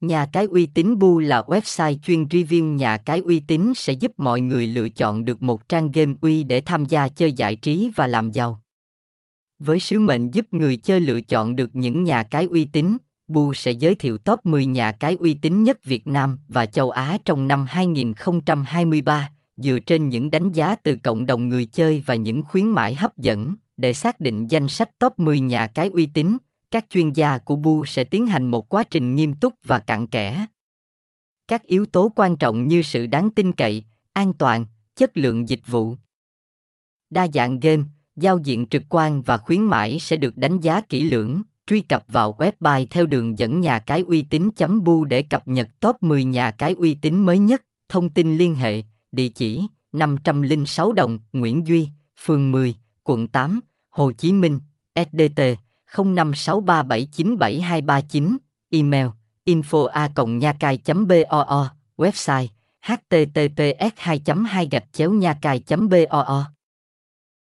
Nhà cái uy tín Bu là website chuyên review nhà cái uy tín sẽ giúp mọi người lựa chọn được một trang game uy để tham gia chơi giải trí và làm giàu. Với sứ mệnh giúp người chơi lựa chọn được những nhà cái uy tín, Bu sẽ giới thiệu top 10 nhà cái uy tín nhất Việt Nam và châu Á trong năm 2023, dựa trên những đánh giá từ cộng đồng người chơi và những khuyến mãi hấp dẫn, để xác định danh sách top 10 nhà cái uy tín, các chuyên gia của Bu sẽ tiến hành một quá trình nghiêm túc và cặn kẽ. Các yếu tố quan trọng như sự đáng tin cậy, an toàn, chất lượng dịch vụ. Đa dạng game, giao diện trực quan và khuyến mãi sẽ được đánh giá kỹ lưỡng. Truy cập vào website theo đường dẫn nhà cái uy tín.bu để cập nhật top 10 nhà cái uy tín mới nhất. Thông tin liên hệ, địa chỉ 506 Đồng, Nguyễn Duy, phường 10, quận 8, Hồ Chí Minh, SDT 0563797239, email info a nha cai website https 2 2 gạch chéo nha cai